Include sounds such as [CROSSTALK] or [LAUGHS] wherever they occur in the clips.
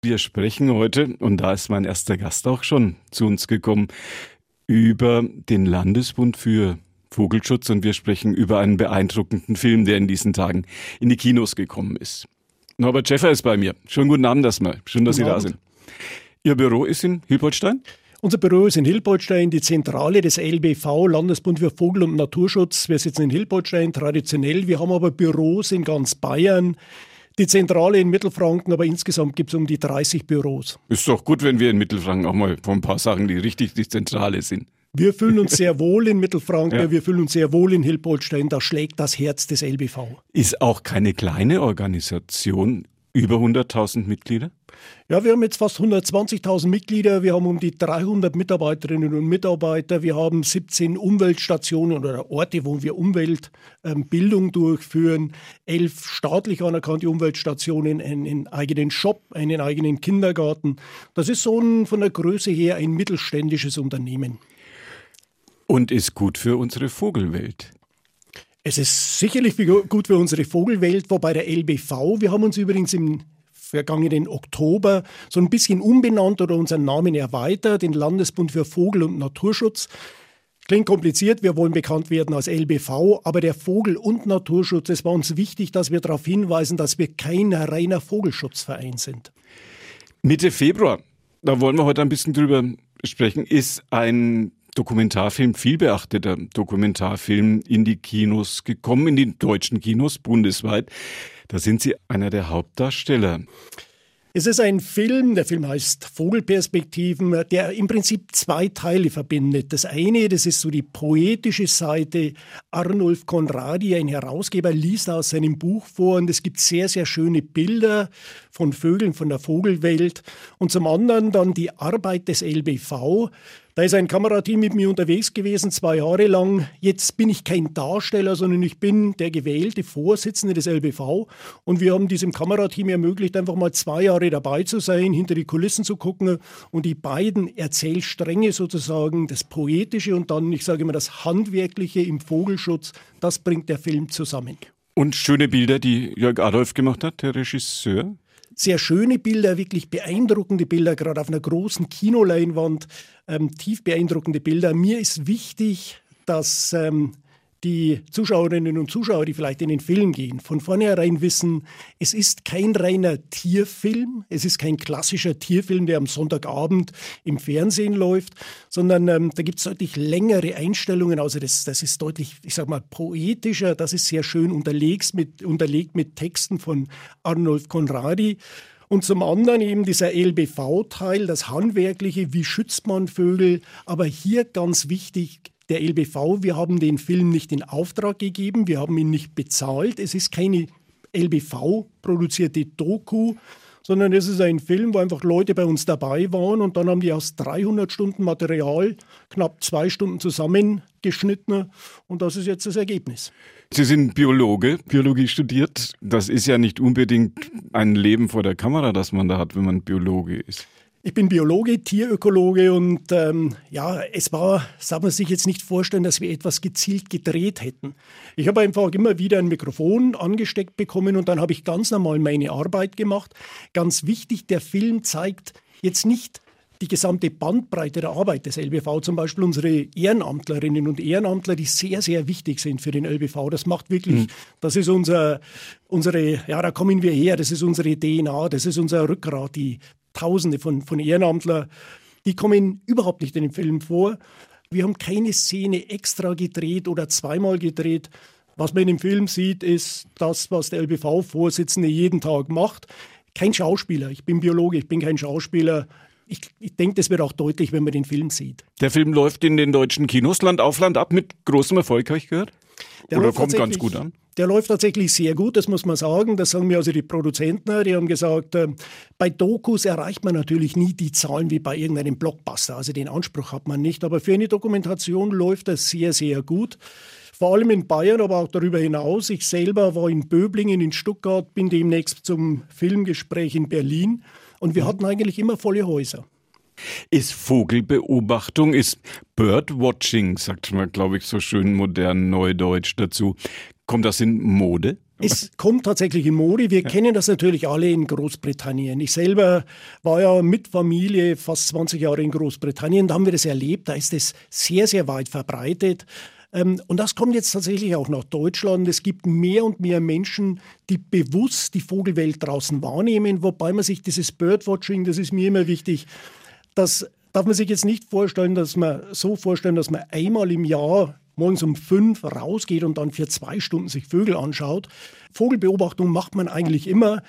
Wir sprechen heute, und da ist mein erster Gast auch schon zu uns gekommen, über den Landesbund für Vogelschutz und wir sprechen über einen beeindruckenden Film, der in diesen Tagen in die Kinos gekommen ist. Norbert Schäffer ist bei mir. Schönen guten Abend erstmal. Schön, dass guten Sie Abend. da sind. Ihr Büro ist in Hilpoltstein? Unser Büro ist in Hilpoltstein, die Zentrale des LBV, Landesbund für Vogel- und Naturschutz. Wir sitzen in Hilpoltstein traditionell. Wir haben aber Büros in ganz Bayern, die Zentrale in Mittelfranken, aber insgesamt gibt es um die 30 Büros. Ist doch gut, wenn wir in Mittelfranken auch mal von ein paar Sachen, die richtig die Zentrale sind. Wir fühlen uns sehr wohl in Mittelfranken, ja. wir fühlen uns sehr wohl in Hilpoltstein, da schlägt das Herz des LBV. Ist auch keine kleine Organisation, über 100.000 Mitglieder? Ja, wir haben jetzt fast 120.000 Mitglieder, wir haben um die 300 Mitarbeiterinnen und Mitarbeiter, wir haben 17 Umweltstationen oder Orte, wo wir Umweltbildung ähm, durchführen, elf staatlich anerkannte Umweltstationen, einen eigenen Shop, einen eigenen Kindergarten. Das ist so ein, von der Größe her ein mittelständisches Unternehmen. Und ist gut für unsere Vogelwelt. Es ist sicherlich gut für unsere Vogelwelt, wobei der LBV, wir haben uns übrigens im vergangenen Oktober so ein bisschen umbenannt oder unseren Namen erweitert, den Landesbund für Vogel- und Naturschutz. Klingt kompliziert, wir wollen bekannt werden als LBV, aber der Vogel- und Naturschutz, es war uns wichtig, dass wir darauf hinweisen, dass wir kein reiner Vogelschutzverein sind. Mitte Februar, da wollen wir heute ein bisschen drüber sprechen, ist ein Dokumentarfilm, vielbeachteter Dokumentarfilm in die Kinos gekommen, in die deutschen Kinos bundesweit. Da sind Sie einer der Hauptdarsteller. Es ist ein Film, der Film heißt Vogelperspektiven, der im Prinzip zwei Teile verbindet. Das eine, das ist so die poetische Seite. Arnulf Conradi, ein Herausgeber, liest aus seinem Buch vor und es gibt sehr, sehr schöne Bilder von Vögeln, von der Vogelwelt. Und zum anderen dann die Arbeit des LBV. Da ist ein Kamerateam mit mir unterwegs gewesen, zwei Jahre lang. Jetzt bin ich kein Darsteller, sondern ich bin der gewählte Vorsitzende des LBV. Und wir haben diesem Kamerateam ermöglicht, einfach mal zwei Jahre dabei zu sein, hinter die Kulissen zu gucken und die beiden Erzählstränge sozusagen, das Poetische und dann, ich sage immer, das Handwerkliche im Vogelschutz, das bringt der Film zusammen. Und schöne Bilder, die Jörg Adolf gemacht hat, der Regisseur sehr schöne Bilder, wirklich beeindruckende Bilder, gerade auf einer großen Kinoleinwand, ähm, tief beeindruckende Bilder. Mir ist wichtig, dass ähm, die Zuschauerinnen und Zuschauer, die vielleicht in den Film gehen, von vornherein wissen, es ist kein reiner Tierfilm, es ist kein klassischer Tierfilm, der am Sonntagabend im Fernsehen läuft, sondern ähm, da gibt es deutlich längere Einstellungen. Also das, das ist deutlich, ich sag mal, poetischer, das ist sehr schön unterlegt mit, unterlegt mit Texten von Arnold Conradi. Und zum anderen eben dieser LBV-Teil, das Handwerkliche, wie schützt man Vögel. Aber hier ganz wichtig, der LBV, wir haben den Film nicht in Auftrag gegeben, wir haben ihn nicht bezahlt. Es ist keine LBV-produzierte Doku, sondern es ist ein Film, wo einfach Leute bei uns dabei waren und dann haben die aus 300 Stunden Material knapp zwei Stunden zusammengeschnitten und das ist jetzt das Ergebnis. Sie sind Biologe, Biologie studiert. Das ist ja nicht unbedingt ein Leben vor der Kamera, das man da hat, wenn man Biologe ist. Ich bin Biologe, Tierökologe und ähm, ja, es war, soll man sich jetzt nicht vorstellen, dass wir etwas gezielt gedreht hätten. Ich habe einfach immer wieder ein Mikrofon angesteckt bekommen und dann habe ich ganz normal meine Arbeit gemacht. Ganz wichtig, der Film zeigt jetzt nicht die gesamte Bandbreite der Arbeit des LBV, zum Beispiel unsere Ehrenamtlerinnen und Ehrenamtler, die sehr, sehr wichtig sind für den LBV. Das macht wirklich, mhm. das ist unser, unsere, ja, da kommen wir her, das ist unsere DNA, das ist unser Rückgrat, die Tausende von, von Ehrenamtler, die kommen überhaupt nicht in dem Film vor. Wir haben keine Szene extra gedreht oder zweimal gedreht. Was man dem Film sieht, ist das, was der LBV-Vorsitzende jeden Tag macht. Kein Schauspieler. Ich bin Biologe, ich bin kein Schauspieler. Ich, ich denke, das wird auch deutlich, wenn man den Film sieht. Der Film läuft in den deutschen Kinos Land auf Land ab mit großem Erfolg, habe ich gehört. Der Oder kommt ganz gut an? Der läuft tatsächlich sehr gut, das muss man sagen. Das sagen mir also die Produzenten. Die haben gesagt, äh, bei Dokus erreicht man natürlich nie die Zahlen wie bei irgendeinem Blockbuster. Also den Anspruch hat man nicht. Aber für eine Dokumentation läuft das sehr, sehr gut. Vor allem in Bayern, aber auch darüber hinaus. Ich selber war in Böblingen, in Stuttgart, bin demnächst zum Filmgespräch in Berlin. Und wir mhm. hatten eigentlich immer volle Häuser. Ist Vogelbeobachtung, ist Birdwatching, sagt man, glaube ich, so schön modern neudeutsch dazu. Kommt das in Mode? Es kommt tatsächlich in Mode. Wir ja. kennen das natürlich alle in Großbritannien. Ich selber war ja mit Familie fast 20 Jahre in Großbritannien. Da haben wir das erlebt. Da ist es sehr, sehr weit verbreitet. Ähm, und das kommt jetzt tatsächlich auch nach Deutschland. Es gibt mehr und mehr Menschen, die bewusst die Vogelwelt draußen wahrnehmen, wobei man sich dieses Birdwatching, das ist mir immer wichtig, das darf man sich jetzt nicht vorstellen, dass man so vorstellen, dass man einmal im Jahr morgens um fünf rausgeht und dann für zwei Stunden sich Vögel anschaut. Vogelbeobachtung macht man eigentlich immer.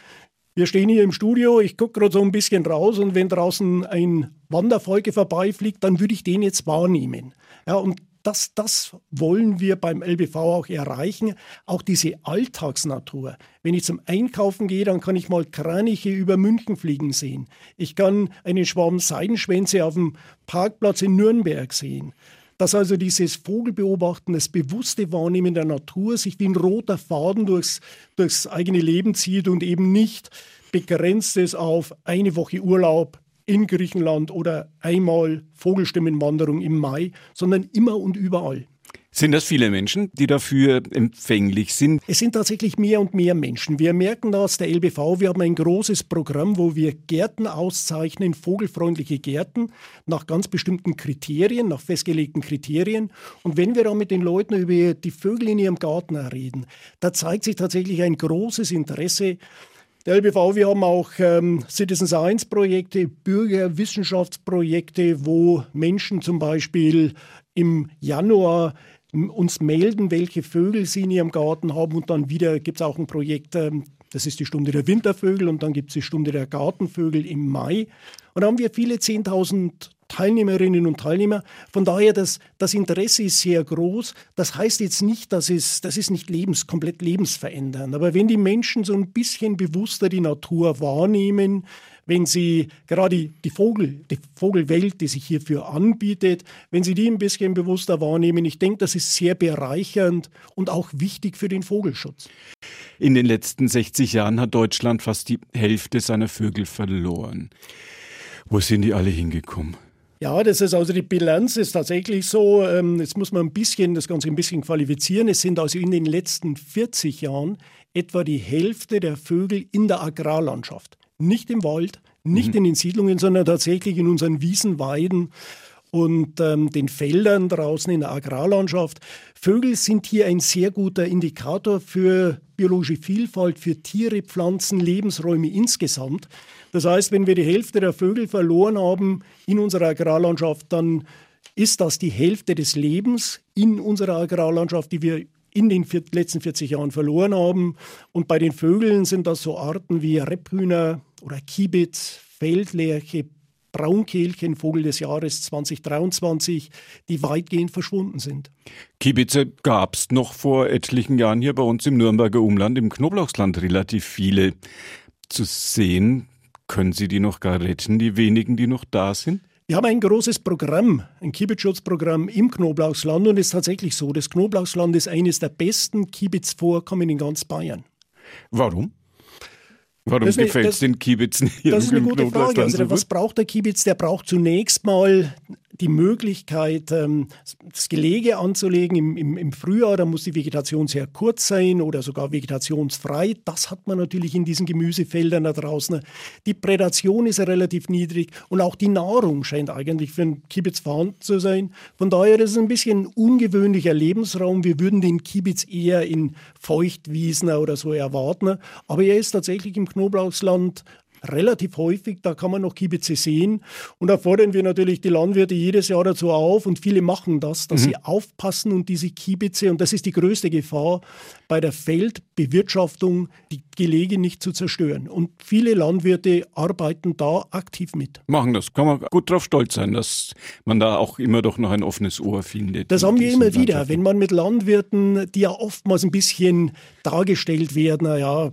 Wir stehen hier im Studio, ich gucke gerade so ein bisschen raus und wenn draußen ein Wanderfolge vorbeifliegt, dann würde ich den jetzt wahrnehmen. Ja, und das, das wollen wir beim LBV auch erreichen. Auch diese Alltagsnatur. Wenn ich zum Einkaufen gehe, dann kann ich mal Kraniche über München fliegen sehen. Ich kann einen Schwarm Seidenschwänze auf dem Parkplatz in Nürnberg sehen dass also dieses Vogelbeobachten, das bewusste Wahrnehmen der Natur sich wie ein roter Faden durchs, durchs eigene Leben zieht und eben nicht begrenzt ist auf eine Woche Urlaub in Griechenland oder einmal Vogelstimmenwanderung im Mai, sondern immer und überall. Sind das viele Menschen, die dafür empfänglich sind? Es sind tatsächlich mehr und mehr Menschen. Wir merken das, der LBV, wir haben ein großes Programm, wo wir Gärten auszeichnen, vogelfreundliche Gärten, nach ganz bestimmten Kriterien, nach festgelegten Kriterien. Und wenn wir dann mit den Leuten über die Vögel in ihrem Garten reden, da zeigt sich tatsächlich ein großes Interesse. Der LBV, wir haben auch ähm, Citizen Science Projekte, Bürgerwissenschaftsprojekte, wo Menschen zum Beispiel im Januar uns melden, welche Vögel sie in ihrem Garten haben. Und dann wieder gibt es auch ein Projekt, ähm, das ist die Stunde der Wintervögel und dann gibt es die Stunde der Gartenvögel im Mai. Und da haben wir viele 10.000 Teilnehmerinnen und Teilnehmer. Von daher, das, das Interesse ist sehr groß. Das heißt jetzt nicht, dass es, das ist nicht lebens, komplett lebensverändernd. Aber wenn die Menschen so ein bisschen bewusster die Natur wahrnehmen, wenn Sie gerade die Vogel, die Vogelwelt, die sich hierfür anbietet, wenn Sie die ein bisschen bewusster wahrnehmen, ich denke, das ist sehr bereichernd und auch wichtig für den Vogelschutz. In den letzten 60 Jahren hat Deutschland fast die Hälfte seiner Vögel verloren. Wo sind die alle hingekommen? Ja, das ist also die Bilanz ist tatsächlich so. Ähm, jetzt muss man ein bisschen das Ganze ein bisschen qualifizieren. Es sind also in den letzten 40 Jahren etwa die Hälfte der Vögel in der Agrarlandschaft nicht im Wald, nicht mhm. in den Siedlungen, sondern tatsächlich in unseren Wiesen, Weiden und ähm, den Feldern draußen in der Agrarlandschaft. Vögel sind hier ein sehr guter Indikator für biologische Vielfalt, für Tiere, Pflanzen, Lebensräume insgesamt. Das heißt, wenn wir die Hälfte der Vögel verloren haben in unserer Agrarlandschaft, dann ist das die Hälfte des Lebens in unserer Agrarlandschaft, die wir in den letzten 40 Jahren verloren haben. Und bei den Vögeln sind das so Arten wie Rebhühner oder Kiebitz, Feldlerche, Braunkehlchen, Vogel des Jahres 2023, die weitgehend verschwunden sind. Kiebitze gab es noch vor etlichen Jahren hier bei uns im Nürnberger Umland, im Knoblauchsland relativ viele zu sehen. Können Sie die noch gar retten, die wenigen, die noch da sind? Wir haben ein großes Programm, ein Kiebitzschutzprogramm im Knoblauchsland und es ist tatsächlich so, das Knoblauchsland ist eines der besten Kiebitzvorkommen in ganz Bayern. Warum? Warum gefällt es den Kiebitzen hier Das ist eine gute Frage. Also, so was braucht der Kiebitz? Der braucht zunächst mal die Möglichkeit, ähm, das Gelege anzulegen im, im, im, Frühjahr. Da muss die Vegetation sehr kurz sein oder sogar vegetationsfrei. Das hat man natürlich in diesen Gemüsefeldern da draußen. Die Prädation ist relativ niedrig und auch die Nahrung scheint eigentlich für den Kiebitz vorhanden zu sein. Von daher ist es ein bisschen ein ungewöhnlicher Lebensraum. Wir würden den Kiebitz eher in Feuchtwiesen oder so erwarten. Aber er ist tatsächlich im Knoblauchsland relativ häufig, da kann man noch Kiebitze sehen. Und da fordern wir natürlich die Landwirte jedes Jahr dazu auf und viele machen das, dass mhm. sie aufpassen und diese Kiebitze, und das ist die größte Gefahr, bei der Feldbewirtschaftung die Gelege nicht zu zerstören. Und viele Landwirte arbeiten da aktiv mit. Machen das. Kann man gut drauf stolz sein, dass man da auch immer doch noch ein offenes Ohr findet. Das haben wir immer wieder, wenn man mit Landwirten, die ja oftmals ein bisschen dargestellt werden, naja,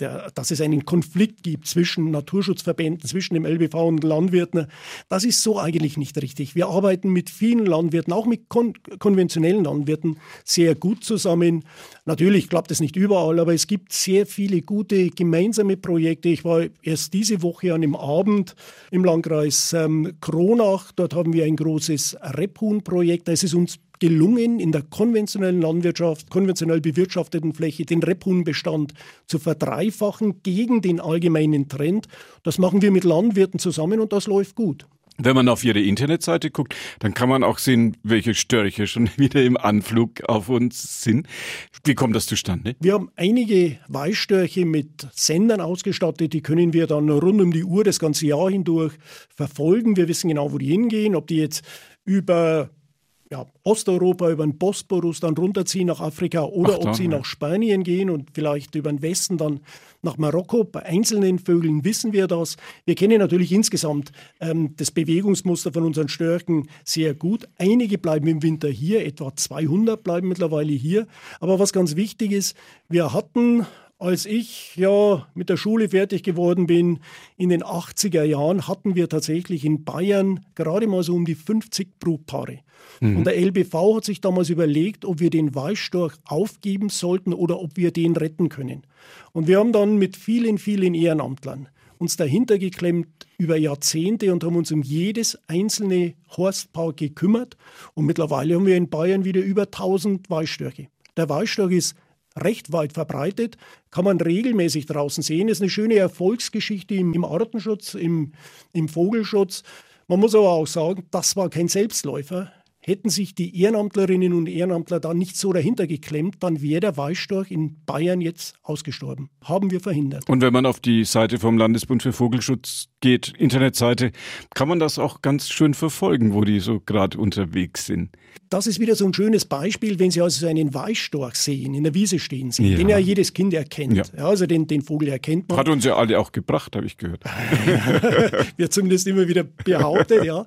der, dass es einen Konflikt gibt zwischen Naturschutzverbänden, zwischen dem LBV und Landwirten, das ist so eigentlich nicht richtig. Wir arbeiten mit vielen Landwirten, auch mit kon konventionellen Landwirten, sehr gut zusammen. Natürlich klappt es nicht überall, aber es gibt sehr viele gute gemeinsame Projekte. Ich war erst diese Woche an einem Abend im Landkreis ähm, Kronach. Dort haben wir ein großes Rebhuhn-Projekt. Da ist es uns gelungen, in der konventionellen Landwirtschaft, konventionell bewirtschafteten Fläche den Rebhuhnbestand zu verdreifachen gegen den allgemeinen Trend. Das machen wir mit Landwirten zusammen und das läuft gut. Wenn man auf Ihre Internetseite guckt, dann kann man auch sehen, welche Störche schon [LAUGHS] wieder im Anflug auf uns sind. Wie kommt das zustande? Wir haben einige Weißstörche mit Sendern ausgestattet, die können wir dann rund um die Uhr das ganze Jahr hindurch verfolgen. Wir wissen genau, wo die hingehen, ob die jetzt über ja, Osteuropa über den Bosporus dann runterziehen nach Afrika oder Ach, ob sie ja. nach Spanien gehen und vielleicht über den Westen dann nach Marokko. Bei einzelnen Vögeln wissen wir das. Wir kennen natürlich insgesamt ähm, das Bewegungsmuster von unseren Störken sehr gut. Einige bleiben im Winter hier, etwa 200 bleiben mittlerweile hier. Aber was ganz wichtig ist, wir hatten als ich ja mit der Schule fertig geworden bin, in den 80er Jahren, hatten wir tatsächlich in Bayern gerade mal so um die 50 Brutpaare. Mhm. Und der LBV hat sich damals überlegt, ob wir den Weißstorch aufgeben sollten oder ob wir den retten können. Und wir haben dann mit vielen, vielen Ehrenamtlern uns dahinter geklemmt über Jahrzehnte und haben uns um jedes einzelne Horstpaar gekümmert. Und mittlerweile haben wir in Bayern wieder über 1000 Weißstörche. Der Weißstorch ist recht weit verbreitet, kann man regelmäßig draußen sehen. Ist eine schöne Erfolgsgeschichte im, im Artenschutz, im, im Vogelschutz. Man muss aber auch sagen, das war kein Selbstläufer. Hätten sich die Ehrenamtlerinnen und Ehrenamtler da nicht so dahinter geklemmt, dann wäre der Weißstorch in Bayern jetzt ausgestorben. Haben wir verhindert. Und wenn man auf die Seite vom Landesbund für Vogelschutz geht, Internetseite, kann man das auch ganz schön verfolgen, wo die so gerade unterwegs sind das ist wieder so ein schönes Beispiel, wenn Sie also einen Weißstorch sehen, in der Wiese stehen sehen, ja. den ja jedes Kind erkennt. Ja. ja. also den, den Vogel erkennt man. Hat uns ja alle auch gebracht, habe ich gehört. [LAUGHS] Wird zumindest immer wieder behauptet, ja.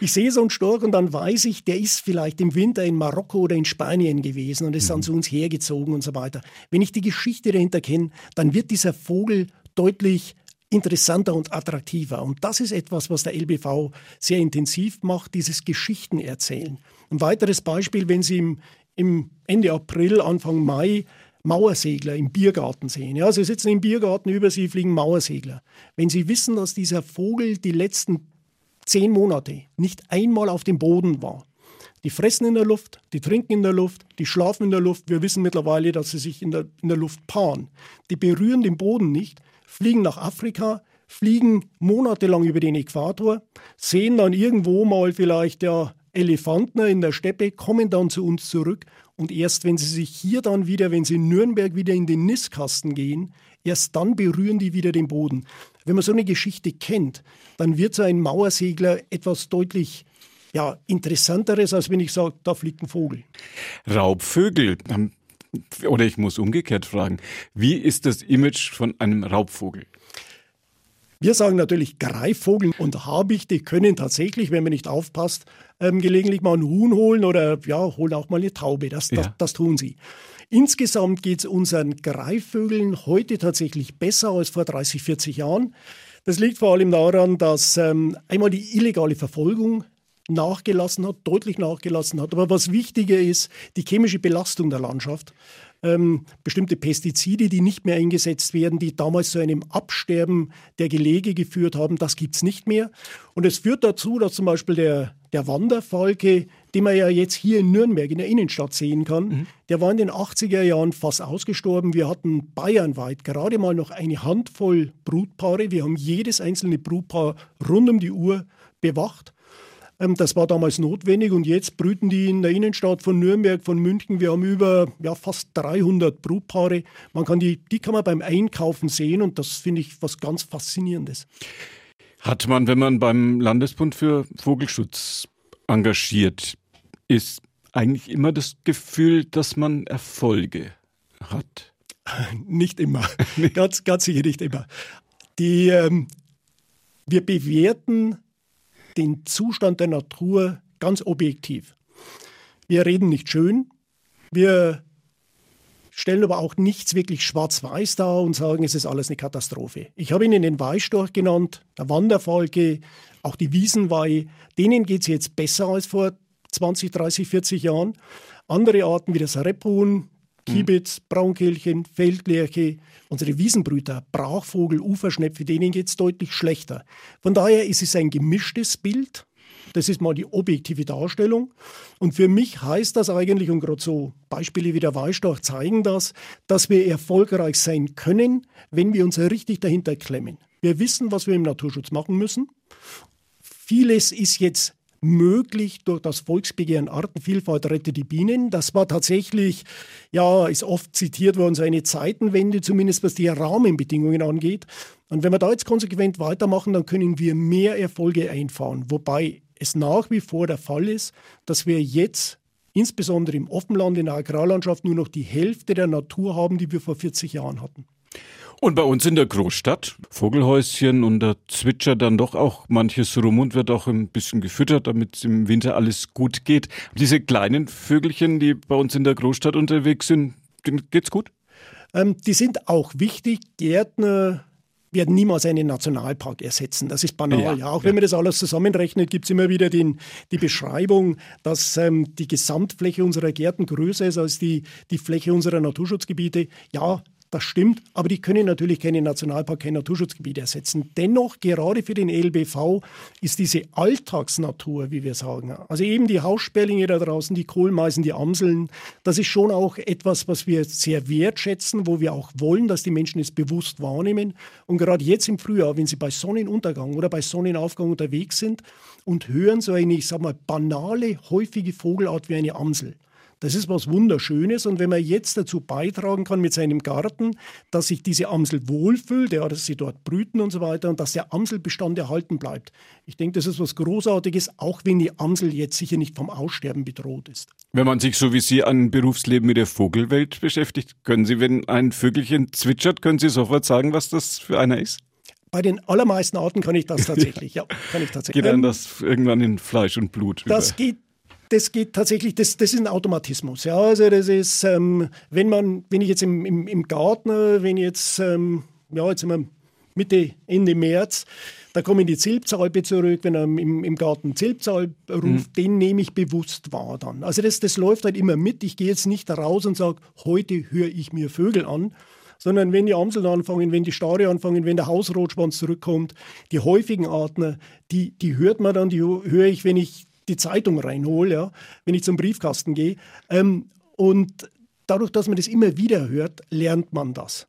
Ich sehe so einen Storch und dann weiß ich, der ist vielleicht im Winter in Marokko oder in Spanien gewesen und ist dann mhm. zu uns hergezogen und so weiter. Wenn ich die Geschichte dahinter kenne, dann wird dieser Vogel deutlich interessanter und attraktiver. Und das ist etwas, was der LBV sehr intensiv macht, dieses Geschichten erzählen. Ein weiteres Beispiel, wenn Sie im, im Ende April, Anfang Mai Mauersegler im Biergarten sehen. Ja, Sie sitzen im Biergarten, über Sie fliegen Mauersegler. Wenn Sie wissen, dass dieser Vogel die letzten zehn Monate nicht einmal auf dem Boden war, die fressen in der Luft, die trinken in der Luft, die schlafen in der Luft. Wir wissen mittlerweile, dass sie sich in der, in der Luft paaren. Die berühren den Boden nicht, fliegen nach Afrika, fliegen monatelang über den Äquator, sehen dann irgendwo mal vielleicht ja Elefanten in der Steppe, kommen dann zu uns zurück und erst wenn sie sich hier dann wieder, wenn sie in Nürnberg wieder in den Nistkasten gehen, erst dann berühren die wieder den Boden. Wenn man so eine Geschichte kennt, dann wird so ein Mauersegler etwas deutlich ja, interessanteres, als wenn ich sage, da fliegt ein Vogel. Raubvögel. Oder ich muss umgekehrt fragen, wie ist das Image von einem Raubvogel? Wir sagen natürlich Greifvogel und Habichte können tatsächlich, wenn man nicht aufpasst, ähm, gelegentlich mal einen Huhn holen oder ja, holen auch mal eine Taube. Das, ja. das, das tun sie. Insgesamt geht es unseren Greifvögeln heute tatsächlich besser als vor 30, 40 Jahren. Das liegt vor allem daran, dass ähm, einmal die illegale Verfolgung nachgelassen hat, deutlich nachgelassen hat. Aber was wichtiger ist, die chemische Belastung der Landschaft ähm, bestimmte Pestizide, die nicht mehr eingesetzt werden, die damals zu einem Absterben der Gelege geführt haben. Das gibt es nicht mehr. Und es führt dazu, dass zum Beispiel der, der Wanderfalke, den man ja jetzt hier in Nürnberg in der Innenstadt sehen kann, mhm. der war in den 80er Jahren fast ausgestorben. Wir hatten bayernweit gerade mal noch eine Handvoll Brutpaare. Wir haben jedes einzelne Brutpaar rund um die Uhr bewacht. Ähm, das war damals notwendig und jetzt brüten die in der Innenstadt von Nürnberg, von München. Wir haben über ja, fast 300 Brutpaare. Man kann die, die kann man beim Einkaufen sehen und das finde ich was ganz Faszinierendes. Hat man, wenn man beim Landesbund für Vogelschutz engagiert ist, eigentlich immer das Gefühl, dass man Erfolge hat? [LAUGHS] Nicht immer. [LAUGHS] ganz, ganz sicher nicht immer. Die, ähm, wir bewerten den Zustand der Natur ganz objektiv. Wir reden nicht schön, wir stellen aber auch nichts wirklich schwarz-weiß dar und sagen, es ist alles eine Katastrophe. Ich habe Ihnen den Weihstorch genannt, der Wanderfalke, auch die Wiesenweih. Denen geht es jetzt besser als vor 20, 30, 40 Jahren. Andere Arten wie das Rebhuhn, Kiebitz, Braunkehlchen, Feldlerche, unsere Wiesenbrüter, Brachvogel, Uferschnepfe, denen geht es deutlich schlechter. Von daher ist es ein gemischtes Bild. Das ist mal die objektive Darstellung. Und für mich heißt das eigentlich, und gerade so Beispiele wie der Weißstorch zeigen das, dass wir erfolgreich sein können, wenn wir uns richtig dahinter klemmen. Wir wissen, was wir im Naturschutz machen müssen. Vieles ist jetzt möglich durch das Volksbegehren Artenvielfalt rette die Bienen. Das war tatsächlich, ja, ist oft zitiert worden, so eine Zeitenwende, zumindest was die Rahmenbedingungen angeht. Und wenn wir da jetzt konsequent weitermachen, dann können wir mehr Erfolge einfahren. Wobei es nach wie vor der Fall ist, dass wir jetzt insbesondere im Offenland, in der Agrarlandschaft, nur noch die Hälfte der Natur haben, die wir vor 40 Jahren hatten. Und bei uns in der Großstadt, Vogelhäuschen und da zwitschert dann doch auch manches rum und wird auch ein bisschen gefüttert, damit im Winter alles gut geht. Diese kleinen Vögelchen, die bei uns in der Großstadt unterwegs sind, denen geht's gut? Ähm, die sind auch wichtig. Gärtner werden niemals einen Nationalpark ersetzen. Das ist banal. Ja, ja. Auch ja. wenn man das alles zusammenrechnet, gibt es immer wieder den, die Beschreibung, dass ähm, die Gesamtfläche unserer Gärten größer ist als die, die Fläche unserer Naturschutzgebiete. Ja, das stimmt, aber die können natürlich keine Nationalpark, kein Naturschutzgebiet ersetzen. Dennoch, gerade für den LBV ist diese Alltagsnatur, wie wir sagen, also eben die Haussperlinge da draußen, die Kohlmeisen, die Amseln, das ist schon auch etwas, was wir sehr wertschätzen, wo wir auch wollen, dass die Menschen es bewusst wahrnehmen. Und gerade jetzt im Frühjahr, wenn sie bei Sonnenuntergang oder bei Sonnenaufgang unterwegs sind und hören so eine, ich sag mal, banale, häufige Vogelart wie eine Amsel, das ist was Wunderschönes. Und wenn man jetzt dazu beitragen kann mit seinem Garten, dass sich diese Amsel wohlfühlt, ja, dass sie dort brüten und so weiter und dass der Amselbestand erhalten bleibt. Ich denke, das ist was Großartiges, auch wenn die Amsel jetzt sicher nicht vom Aussterben bedroht ist. Wenn man sich so wie Sie ein Berufsleben mit der Vogelwelt beschäftigt, können Sie, wenn ein Vögelchen zwitschert, können Sie sofort sagen, was das für einer ist? Bei den allermeisten Arten kann ich das [LAUGHS] tatsächlich. ja, kann ich tatsächlich. Geht dann das irgendwann in Fleisch und Blut? Das über? geht das geht tatsächlich, das, das ist ein Automatismus. Ja, also das ist, ähm, wenn man, wenn ich jetzt im, im, im Garten, wenn ich jetzt, ähm, ja, jetzt sind wir Mitte, Ende März, da kommen die Zilpzalpe zurück, wenn er im, im Garten Zilpzalp ruft, mhm. den nehme ich bewusst wahr dann. Also das, das läuft halt immer mit. Ich gehe jetzt nicht raus und sage, heute höre ich mir Vögel an, sondern wenn die Amseln anfangen, wenn die Stare anfangen, wenn der Hausrotschwanz zurückkommt, die häufigen Arten, die, die hört man dann, die höre ich, wenn ich die Zeitung reinhole, ja, wenn ich zum Briefkasten gehe. Ähm, und dadurch, dass man das immer wieder hört, lernt man das.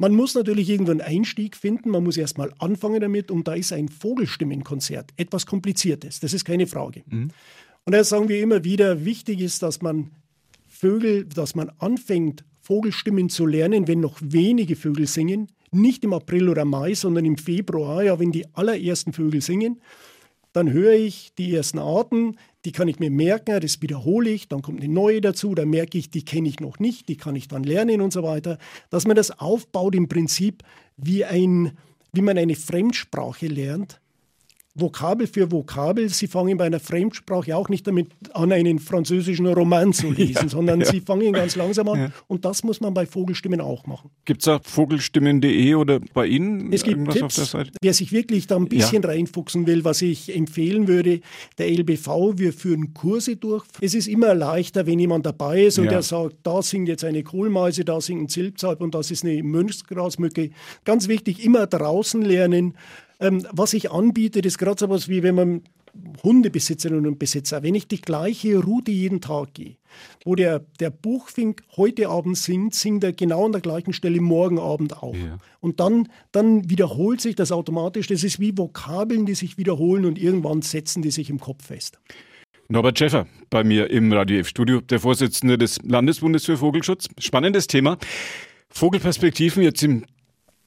Man muss natürlich irgendwo einen Einstieg finden, man muss erstmal anfangen damit und da ist ein Vogelstimmenkonzert etwas Kompliziertes, das ist keine Frage. Mhm. Und da sagen wir immer wieder, wichtig ist, dass man Vögel, dass man anfängt, Vogelstimmen zu lernen, wenn noch wenige Vögel singen, nicht im April oder Mai, sondern im Februar, ja, wenn die allerersten Vögel singen dann höre ich die ersten Arten, die kann ich mir merken, das wiederhole ich, dann kommt eine neue dazu, dann merke ich, die kenne ich noch nicht, die kann ich dann lernen und so weiter. Dass man das aufbaut im Prinzip wie, ein, wie man eine Fremdsprache lernt, Vokabel für Vokabel. Sie fangen bei einer Fremdsprache auch nicht damit an, einen französischen Roman zu [LAUGHS] lesen, ja, sondern ja. sie fangen ganz langsam an. Ja. Und das muss man bei Vogelstimmen auch machen. Gibt es da vogelstimmen.de oder bei Ihnen? Es gibt Tipps. Wer sich wirklich da ein bisschen reinfuchsen will, was ich empfehlen würde, der LBV, wir führen Kurse durch. Es ist immer leichter, wenn jemand dabei ist und der sagt, da singt jetzt eine Kohlmeise, da singt ein Zilpzalp und das ist eine Mönchsgrasmücke. Ganz wichtig, immer draußen lernen. Ähm, was ich anbiete, ist gerade so etwas wie wenn man Hundebesitzerinnen und Besitzer, wenn ich die gleiche Route jeden Tag gehe, wo der, der Buchfink heute Abend singt, singt er genau an der gleichen Stelle morgen Abend auch. Ja. Und dann, dann wiederholt sich das automatisch. Das ist wie Vokabeln, die sich wiederholen und irgendwann setzen die sich im Kopf fest. Norbert Schäffer bei mir im Radio F-Studio, der Vorsitzende des Landesbundes für Vogelschutz. Spannendes Thema. Vogelperspektiven jetzt im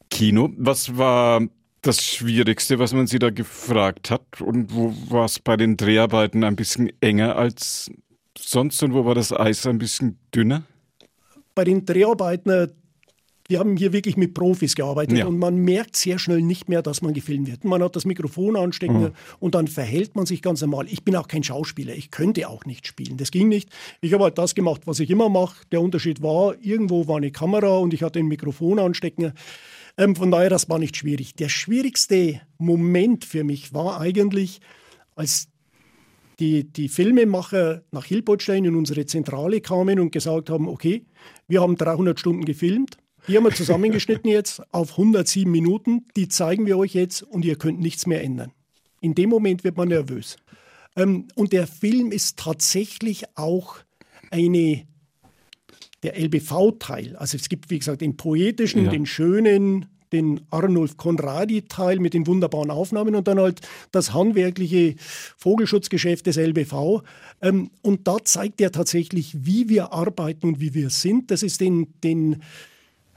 Kino. Was war das Schwierigste, was man Sie da gefragt hat? Und wo war es bei den Dreharbeiten ein bisschen enger als sonst und wo war das Eis ein bisschen dünner? Bei den Dreharbeiten, äh, wir haben hier wirklich mit Profis gearbeitet ja. und man merkt sehr schnell nicht mehr, dass man gefilmt wird. Man hat das Mikrofon anstecken mhm. und dann verhält man sich ganz normal. Ich bin auch kein Schauspieler, ich könnte auch nicht spielen. Das ging nicht. Ich habe halt das gemacht, was ich immer mache. Der Unterschied war, irgendwo war eine Kamera und ich hatte ein Mikrofon anstecken. Ähm, von daher, das war nicht schwierig. Der schwierigste Moment für mich war eigentlich, als die, die Filmemacher nach Hilpoltstein in unsere Zentrale kamen und gesagt haben, okay, wir haben 300 Stunden gefilmt, die haben wir zusammengeschnitten [LAUGHS] jetzt auf 107 Minuten, die zeigen wir euch jetzt und ihr könnt nichts mehr ändern. In dem Moment wird man nervös. Ähm, und der Film ist tatsächlich auch eine der LBV-Teil. Also es gibt, wie gesagt, den poetischen, ja. den schönen, den Arnulf Konradi-Teil mit den wunderbaren Aufnahmen und dann halt das handwerkliche Vogelschutzgeschäft des LBV. Ähm, und da zeigt er tatsächlich, wie wir arbeiten und wie wir sind. Das ist den, den,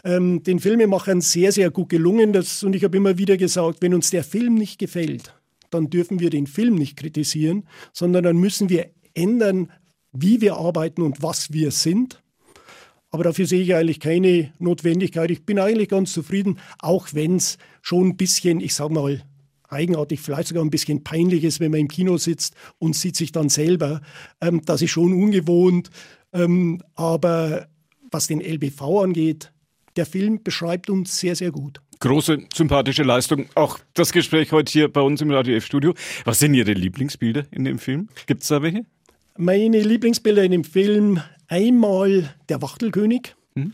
ähm, den Filmemachern sehr, sehr gut gelungen. Das, und ich habe immer wieder gesagt, wenn uns der Film nicht gefällt, dann dürfen wir den Film nicht kritisieren, sondern dann müssen wir ändern, wie wir arbeiten und was wir sind. Aber dafür sehe ich eigentlich keine Notwendigkeit. Ich bin eigentlich ganz zufrieden, auch wenn es schon ein bisschen, ich sage mal, eigenartig, vielleicht sogar ein bisschen peinlich ist, wenn man im Kino sitzt und sieht sich dann selber. Ähm, das ist schon ungewohnt. Ähm, aber was den LBV angeht, der Film beschreibt uns sehr, sehr gut. Große, sympathische Leistung. Auch das Gespräch heute hier bei uns im Radio F-Studio. Was sind Ihre Lieblingsbilder in dem Film? Gibt es da welche? Meine Lieblingsbilder in dem Film Einmal der Wachtelkönig, mhm.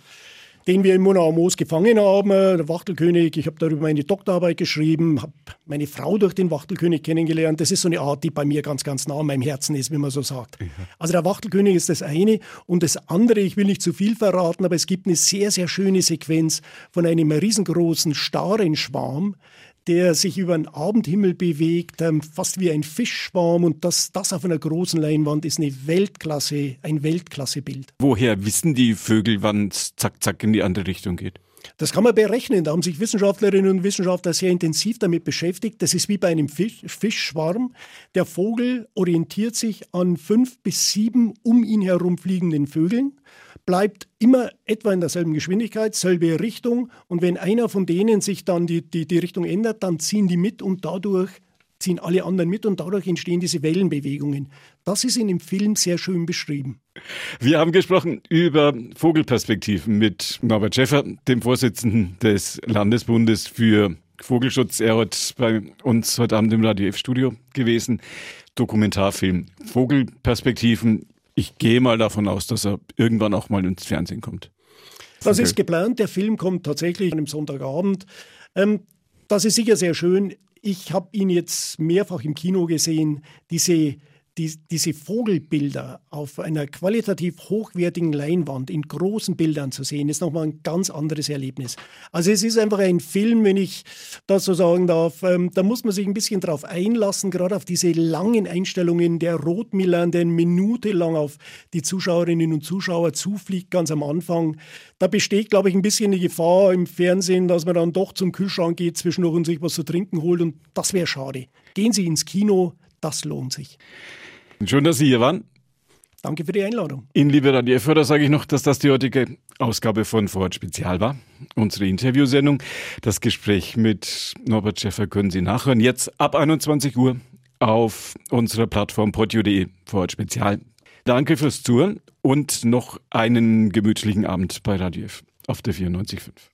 den wir in Monau Moos gefangen haben. Der Wachtelkönig, ich habe darüber meine Doktorarbeit geschrieben, habe meine Frau durch den Wachtelkönig kennengelernt. Das ist so eine Art, die bei mir ganz, ganz nah an meinem Herzen ist, wie man so sagt. Mhm. Also der Wachtelkönig ist das eine. Und das andere, ich will nicht zu viel verraten, aber es gibt eine sehr, sehr schöne Sequenz von einem riesengroßen Starenschwarm, der sich über den Abendhimmel bewegt, ähm, fast wie ein Fischschwarm. Und das, das auf einer großen Leinwand ist eine Weltklasse, ein Weltklassebild. Woher wissen die Vögel, wann es zack, zack in die andere Richtung geht? Das kann man berechnen. Da haben sich Wissenschaftlerinnen und Wissenschaftler sehr intensiv damit beschäftigt. Das ist wie bei einem Fisch, Fischschwarm. Der Vogel orientiert sich an fünf bis sieben um ihn herum fliegenden Vögeln bleibt immer etwa in derselben Geschwindigkeit, selbe Richtung. Und wenn einer von denen sich dann die, die, die Richtung ändert, dann ziehen die mit und dadurch ziehen alle anderen mit und dadurch entstehen diese Wellenbewegungen. Das ist in dem Film sehr schön beschrieben. Wir haben gesprochen über Vogelperspektiven mit Norbert Schäffer, dem Vorsitzenden des Landesbundes für Vogelschutz. Er hat bei uns heute Abend im Radio F-Studio gewesen. Dokumentarfilm. Vogelperspektiven ich gehe mal davon aus, dass er irgendwann auch mal ins Fernsehen kommt. Das ist geplant. Der Film kommt tatsächlich an einem Sonntagabend. Ähm, das ist sicher sehr schön. Ich habe ihn jetzt mehrfach im Kino gesehen. Diese die, diese Vogelbilder auf einer qualitativ hochwertigen Leinwand in großen Bildern zu sehen, ist nochmal ein ganz anderes Erlebnis. Also es ist einfach ein Film, wenn ich das so sagen darf, ähm, da muss man sich ein bisschen drauf einlassen, gerade auf diese langen Einstellungen, der Rotmiller, der minutelang auf die Zuschauerinnen und Zuschauer zufliegt, ganz am Anfang. Da besteht, glaube ich, ein bisschen die Gefahr im Fernsehen, dass man dann doch zum Kühlschrank geht zwischendurch und sich was zu trinken holt und das wäre schade. Gehen Sie ins Kino, das lohnt sich. Schön, dass Sie hier waren. Danke für die Einladung. Ihnen, liebe Radierförder, sage ich noch, dass das die heutige Ausgabe von Vorort Spezial war. Unsere Interviewsendung. Das Gespräch mit Norbert Schäffer können Sie nachhören. Jetzt ab 21 Uhr auf unserer Plattform podio.de Vorort Spezial. Danke fürs Zuhören und noch einen gemütlichen Abend bei Radio F auf der 94.5.